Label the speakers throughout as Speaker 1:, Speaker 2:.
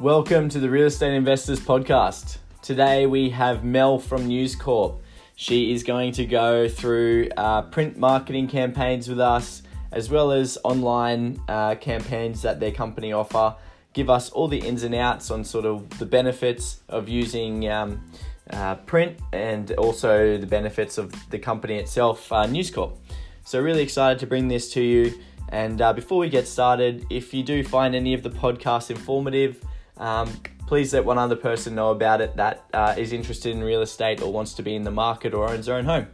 Speaker 1: Welcome to the Real Estate Investors Podcast. Today we have Mel from News Corp. She is going to go through uh, print marketing campaigns with us, as well as online uh, campaigns that their company offer. Give us all the ins and outs on sort of the benefits of using um, uh, print and also the benefits of the company itself, uh, News Corp. So, really excited to bring this to you. And uh, before we get started, if you do find any of the podcasts informative, um, please let one other person know about it that uh, is interested in real estate or wants to be in the market or owns their own home.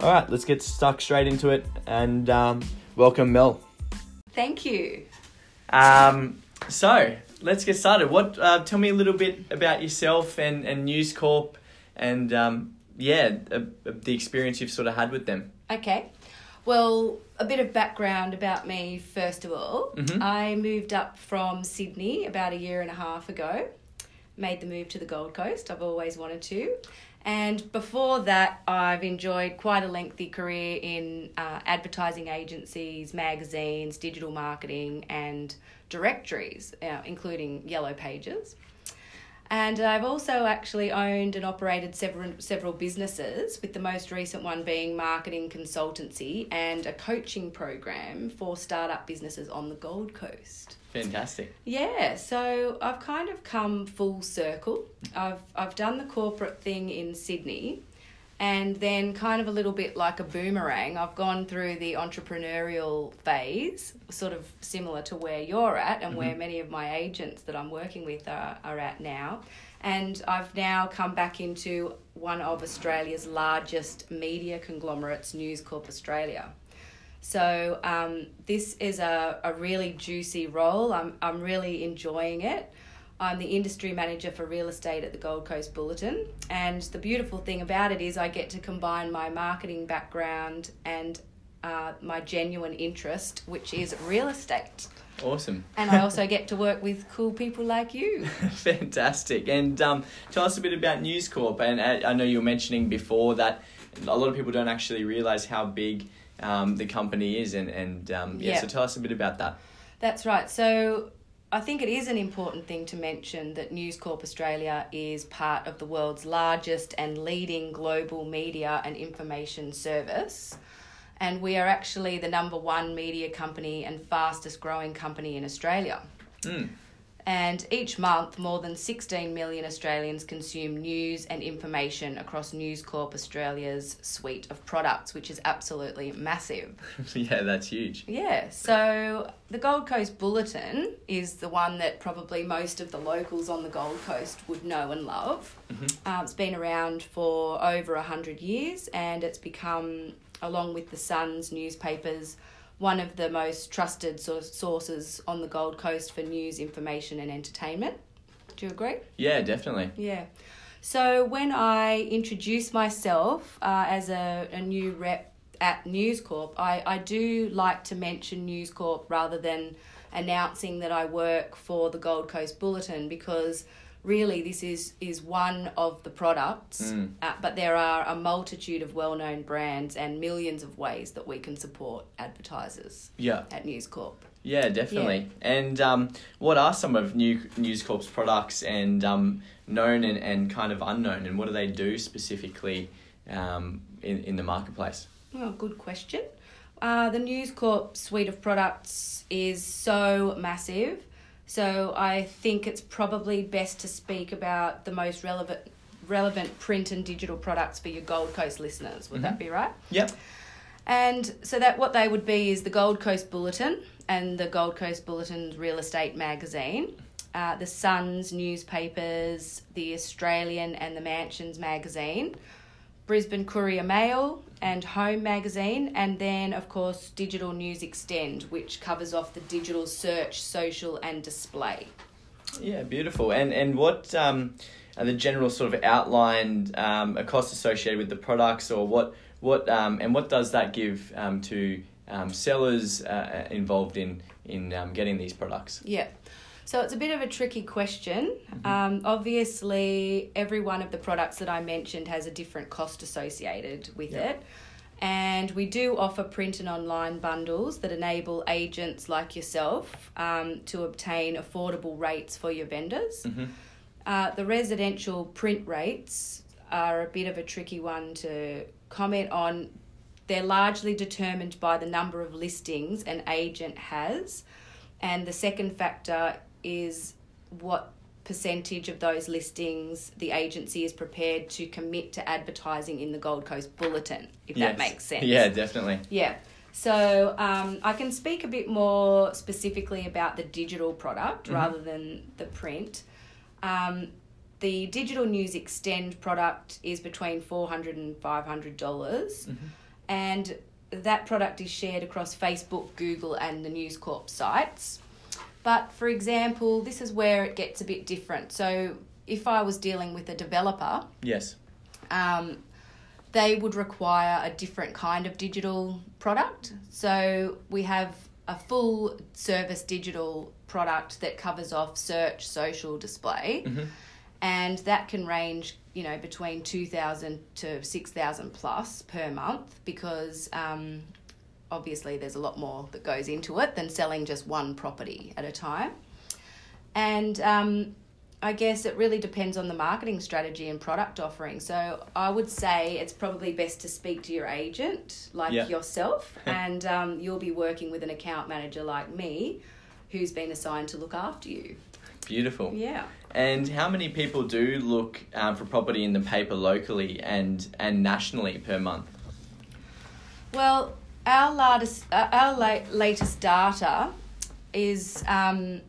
Speaker 1: All right, let's get stuck straight into it and um, welcome, Mel.
Speaker 2: Thank you.
Speaker 1: Um, so let's get started. What? Uh, tell me a little bit about yourself and and News Corp, and um, yeah, uh, the experience you've sort of had with them.
Speaker 2: Okay. Well, a bit of background about me first of all.
Speaker 1: Mhm.
Speaker 2: I moved up from Sydney about a year and a half ago. Made the move to the Gold Coast. I've always wanted to. And before that, I've enjoyed quite a lengthy career in uh, advertising agencies, magazines, digital marketing, and directories, uh, including Yellow Pages. And I've also actually owned and operated several several businesses, with the most recent one being marketing consultancy and a coaching program for startup businesses on the Gold Coast.
Speaker 1: Fantastic.
Speaker 2: Yeah, so I've kind of come full circle. I've I've done the corporate thing in Sydney and then kind of a little bit like a boomerang, I've gone through the entrepreneurial phase, sort of similar to where you're at and where many of my agents that I'm working with are, are at now. And I've now come back into one of Australia's largest media conglomerates, News Corp Australia. So um, this is a, a really juicy role. I'm, I'm really enjoying it. I'm the industry manager for real estate at the Gold Coast Bulletin. And the beautiful thing about it is I get to combine my marketing background and uh, my genuine interest, which is real estate.
Speaker 1: Awesome.
Speaker 2: And I also get to work with cool people like you.
Speaker 1: Fantastic. And um, tell us a bit about News Corp. And uh, I know you were mentioning before that a lot of people don't actually realize how big um, the company is. And, and um, yeah,
Speaker 2: Yeah.
Speaker 1: so tell us a bit about that.
Speaker 2: That's right. So I think it is an important thing to mention that News Corp Australia is part of the world's largest and leading global media and information service. And we are actually the number one media company and fastest growing company in Australia.
Speaker 1: Mm.
Speaker 2: And each month, more than 16 million Australians consume news and information across News Corp Australia's suite of products, which is absolutely massive.
Speaker 1: yeah, that's huge.
Speaker 2: Yeah, so the Gold Coast Bulletin is the one that probably most of the locals on the Gold Coast would know and love. Um, it's been around for over a hundred years, and it's become, along with the Sun's newspapers, one of the most trusted sources on the Gold Coast for news, information, and entertainment. Do you agree?
Speaker 1: Yeah, definitely.
Speaker 2: Yeah. So when I introduce myself uh, as a, a new rep at News Corp, I, I do like to mention News Corp rather than announcing that I work for the Gold Coast Bulletin because really this is, is one of the products,
Speaker 1: Mm.
Speaker 2: uh, but there are a multitude of well known brands and millions of ways that we can support advertisers
Speaker 1: Yeah.
Speaker 2: at News Corp.
Speaker 1: Yeah, definitely. And um, what are some of New News Corp's products and um, known and, and kind of unknown, and what do they do specifically um, in, in the marketplace?
Speaker 2: Well, good question. Uh, the News Corp suite of products is so massive, so I think it's probably best to speak about the most relevant relevant print and digital products for your Gold Coast listeners. Would that be right?
Speaker 1: Yep.
Speaker 2: And so that what they would be is the Gold Coast Bulletin and the Gold Coast Bulletin's real estate magazine, uh, the Sun's newspapers, the Australian and the Mansions magazine, Brisbane Courier Mail and Home magazine, and then of course Digital News Xtend, which covers off the digital search, social, and display.
Speaker 1: Yeah, beautiful. And and what um, are the general sort of outlined um, a cost associated with the products, or what what um, and what does that give um, to um, sellers uh, involved in in um, getting these products?
Speaker 2: Yeah. So it's a bit of a tricky question. Um, obviously, every one of the products that I mentioned has a different cost associated with
Speaker 1: Yeah.
Speaker 2: it. And we do offer print and online bundles that enable agents like yourself um, to obtain affordable rates for your vendors.
Speaker 1: Mm-hmm.
Speaker 2: Uh, the residential print rates are a bit of a tricky one to comment on. They're largely determined by the number of listings an agent has. And the second factor is what percentage of those listings the agency is prepared to commit to advertising in the Gold Coast Bulletin, if that makes sense.
Speaker 1: Yeah, definitely.
Speaker 2: Yeah. So um, I can speak a bit more specifically about the digital product rather than the print. Um, the digital news extend product is between $400 and $500 and that product is shared across facebook google and the news corp sites but for example this is where it gets a bit different so if i was dealing with a developer
Speaker 1: Yes.
Speaker 2: um, they would require a different kind of digital product. So we have a full service digital product that covers off search, social, display, and that can range, you know, between two thousand to six thousand plus per month because. Um, Obviously, there's a lot more that goes into it than selling just one property at a time. And um, I guess it really depends on the marketing strategy and product offering. So I would say it's probably best to speak to your agent, like
Speaker 1: Yeah.
Speaker 2: yourself, and um, you'll be working with an account manager like me, who's been assigned to look after you.
Speaker 1: Beautiful.
Speaker 2: Yeah.
Speaker 1: And how many people do look um, for property in the paper locally and and nationally per month?
Speaker 2: Well, our latest, uh, our la- latest data is um,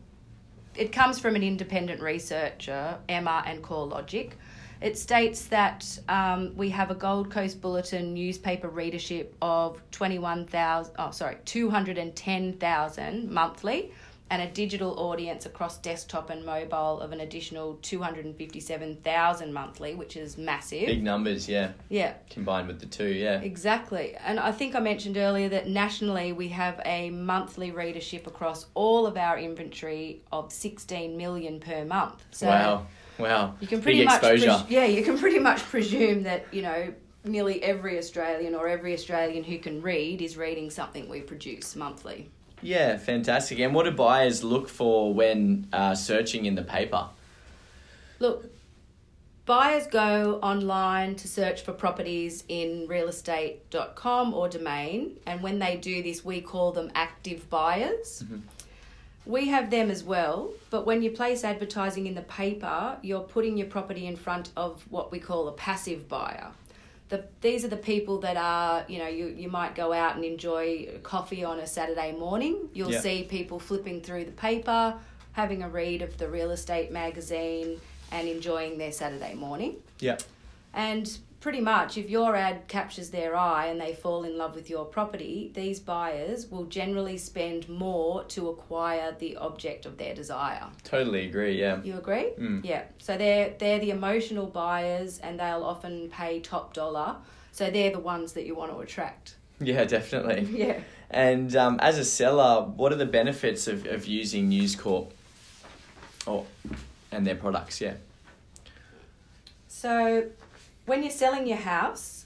Speaker 2: it comes from an independent researcher, Emma and CoreLogic. It states that um, we have a Gold Coast Bulletin newspaper readership of 21,000, oh, sorry, 210,000 monthly, and a digital audience across desktop and mobile of an additional 257,000 monthly, which is massive.
Speaker 1: Big numbers, yeah.
Speaker 2: Yeah.
Speaker 1: Combined with the two, yeah.
Speaker 2: Exactly. And I think I mentioned earlier that nationally we have a monthly readership across all of our inventory of 16 million per month. So
Speaker 1: wow. Wow.
Speaker 2: you can pretty
Speaker 1: Big
Speaker 2: much
Speaker 1: exposure.
Speaker 2: yeah, you can pretty much presume that, you know, nearly every Australian or every Australian who can read is reading something we produce monthly.
Speaker 1: Yeah, fantastic. And what do buyers look for when uh, searching in the paper?
Speaker 2: Look, buyers go online to search for properties in realestate.com or domain, and when they do this, we call them active buyers. We have them as well, but when you place advertising in the paper, you're putting your property in front of what we call a passive buyer. The, these are the people that are, you know, you, you might go out and enjoy coffee on a Saturday morning. You'll
Speaker 1: Yeah.
Speaker 2: see people flipping through the paper, having a read of the real estate magazine, and enjoying their Saturday morning.
Speaker 1: Yeah.
Speaker 2: And pretty much, if your ad captures their eye and they fall in love with your property, these buyers will generally spend more to acquire the object of their desire.
Speaker 1: Totally agree, yeah.
Speaker 2: You agree?
Speaker 1: Mm.
Speaker 2: Yeah. So they're they're the emotional buyers, and they'll often pay top dollar. So they're the ones that you want to attract.
Speaker 1: Yeah, definitely.
Speaker 2: Yeah.
Speaker 1: And um, as a seller, what are the benefits of, of using News Corp? Oh, and their products, yeah.
Speaker 2: So, when you're selling your house,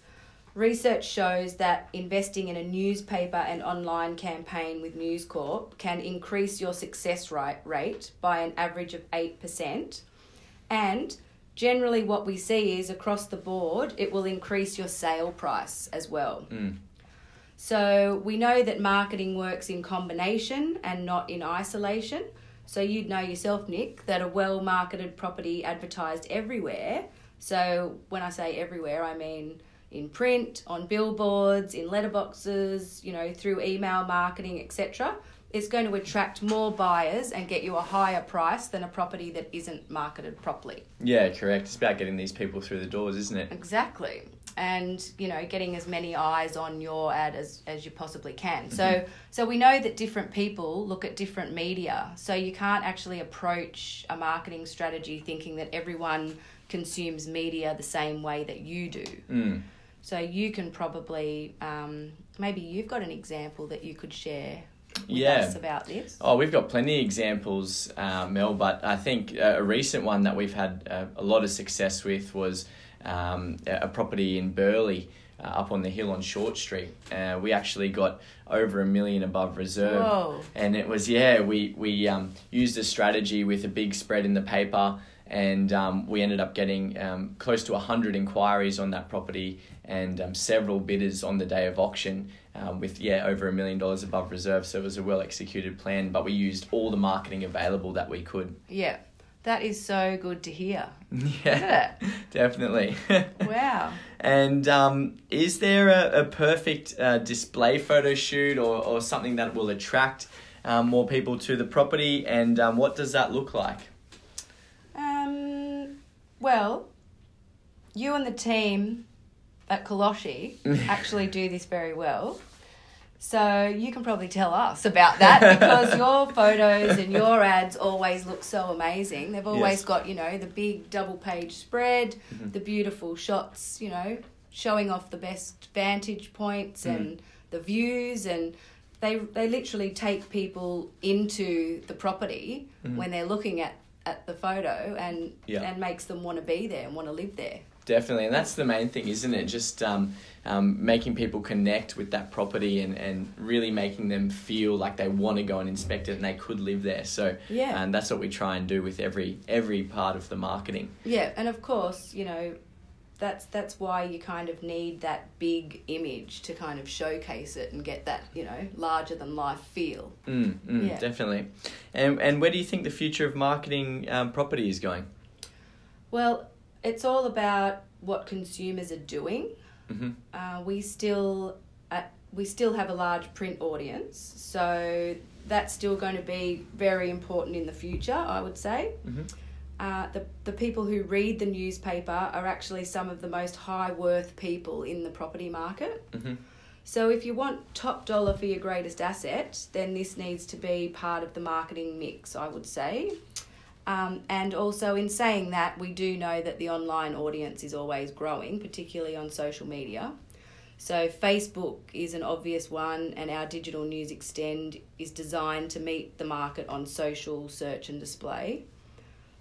Speaker 2: research shows that investing in a newspaper and online campaign with News Corp can increase your success rate rate by an average of 8%. And generally, what we see is across the board, it will increase your sale price as well.
Speaker 1: Mm.
Speaker 2: So we know that marketing works in combination and not in isolation. So you'd know yourself, Nick, that a well marketed property advertised everywhere. So when I say everywhere, I mean in print, on billboards, in letterboxes, you know, through email marketing, etc. It's going to attract more buyers and get you a higher price than a property that isn't marketed properly.
Speaker 1: Yeah, correct. It's about getting these people through the doors, isn't it?
Speaker 2: Exactly. And you know, getting as many eyes on your ad as, as you possibly can. So mm-hmm. so we know that different people look at different media. So you can't actually approach a marketing strategy thinking that everyone consumes media the same way that you do.
Speaker 1: Mm.
Speaker 2: So you can probably um, maybe you've got an example that you could share with
Speaker 1: Yeah.
Speaker 2: us about this.
Speaker 1: Oh, we've got plenty of examples, uh, Mel, but I think uh, a recent one that we've had uh, a lot of success with was um, a a property in Burleigh uh, up on the hill on Short Street. Uh, we actually got over a million above reserve,
Speaker 2: Whoa.
Speaker 1: and it was yeah we we um, used a strategy with a big spread in the paper. And um, we ended up getting um, close to 100 inquiries on that property and um, several bidders on the day of auction um, with, yeah, over a million dollars above reserve. So it was a well executed plan, but we used all the marketing available that we could.
Speaker 2: Yeah, that is so good to hear.
Speaker 1: Yeah, definitely.
Speaker 2: Wow.
Speaker 1: And um, is there a, a perfect uh, display photo shoot or, or something that will attract um, more people to the property? And um, what does that look like?
Speaker 2: Well, you and the team at Kollosche actually do this very well. So you can probably tell us about that because your photos and your ads always look so amazing. They've always
Speaker 1: Yes.
Speaker 2: got, you know, the big double page spread,
Speaker 1: Mm-hmm.
Speaker 2: the beautiful shots, you know, showing off the best vantage points
Speaker 1: Mm.
Speaker 2: and the views and they they literally take people into the property when they're looking at, at the photo and.
Speaker 1: Yeah.
Speaker 2: and makes them want to be there and want to live there.
Speaker 1: Definitely, and that's the main thing, isn't it? Just um, um, making people connect with that property and, and really making them feel like they want to go and inspect it and they could live there. So,
Speaker 2: Yeah.
Speaker 1: and that's what we try and do with every every part of the marketing.
Speaker 2: Yeah, and of course, you know, that's that's why you kind of need that big image to kind of showcase it and get that, you know, larger than life feel.
Speaker 1: Mm, mm,
Speaker 2: Yeah.
Speaker 1: Definitely. And and where do you think the future of marketing um, property is going?
Speaker 2: Well, it's all about what consumers are doing.
Speaker 1: hmm
Speaker 2: Uh, we still uh, we still have a large print audience, so that's still going to be very important in the future. I would say.
Speaker 1: Mhm.
Speaker 2: Uh, the the people who read the newspaper are actually some of the most high worth people in the property market.
Speaker 1: hmm
Speaker 2: So if you want top dollar for your greatest asset, then this needs to be part of the marketing mix, I would say. Um, and also, in saying that, we do know that the online audience is always growing, particularly on social media. So, Facebook is an obvious one, and our digital news Xtend is designed to meet the market on social search and display.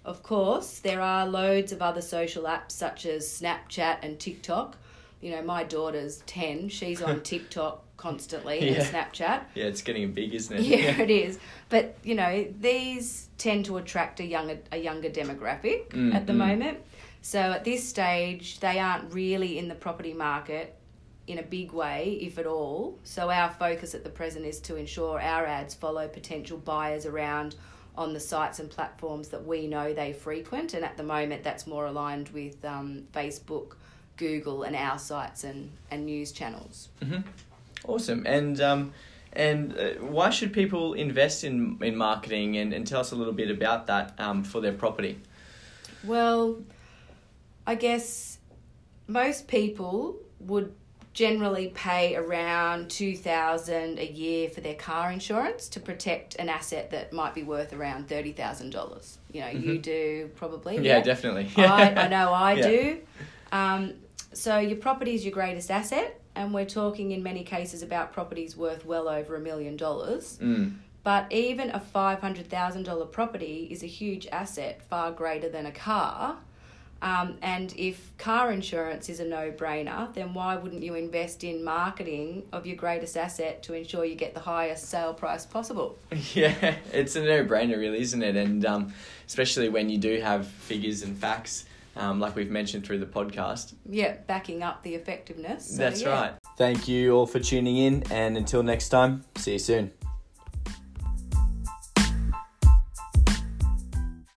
Speaker 2: Of course, there are loads of other social apps such as Snapchat and TikTok. You know, my daughter's 10, she's on TikTok constantly
Speaker 1: Yeah.
Speaker 2: and Snapchat.
Speaker 1: Yeah, it's getting big, isn't it?
Speaker 2: Yeah, it is. But you know, these tend to attract a younger a younger demographic
Speaker 1: Mm,
Speaker 2: at the
Speaker 1: mm.
Speaker 2: moment. So at this stage, they aren't really in the property market in a big way, if at all. So our focus at the present is to ensure our ads follow potential buyers around on the sites and platforms that we know they frequent. And at the moment, that's more aligned with um, Facebook, Google, and our sites and, and news channels.
Speaker 1: hmm Awesome. And um, and uh, why should people invest in in marketing? And, and tell us a little bit about that um, for their property.
Speaker 2: Well, I guess most people would generally pay around 2000 a year for their car insurance to protect an asset that might be worth around $30,000. You know, you do probably.
Speaker 1: Yeah, definitely.
Speaker 2: I, I know I
Speaker 1: Yeah.
Speaker 2: do. Um, so your property is your greatest asset, and we're talking in many cases about properties worth well over a million dollars.
Speaker 1: Mm.
Speaker 2: But even a $500,000 property is a huge asset, far greater than a car. Um, and if car insurance is a no brainer, then why wouldn't you invest in marketing of your greatest asset to ensure you get the highest sale price possible?
Speaker 1: Yeah, it's a no-brainer, really, isn't it? And um, especially when you do have figures and facts, um, like we've mentioned through the podcast.
Speaker 2: Yeah, backing up the effectiveness. So,
Speaker 1: That's
Speaker 2: yeah.
Speaker 1: right. Thank you all for tuning in, and until next time, see you soon.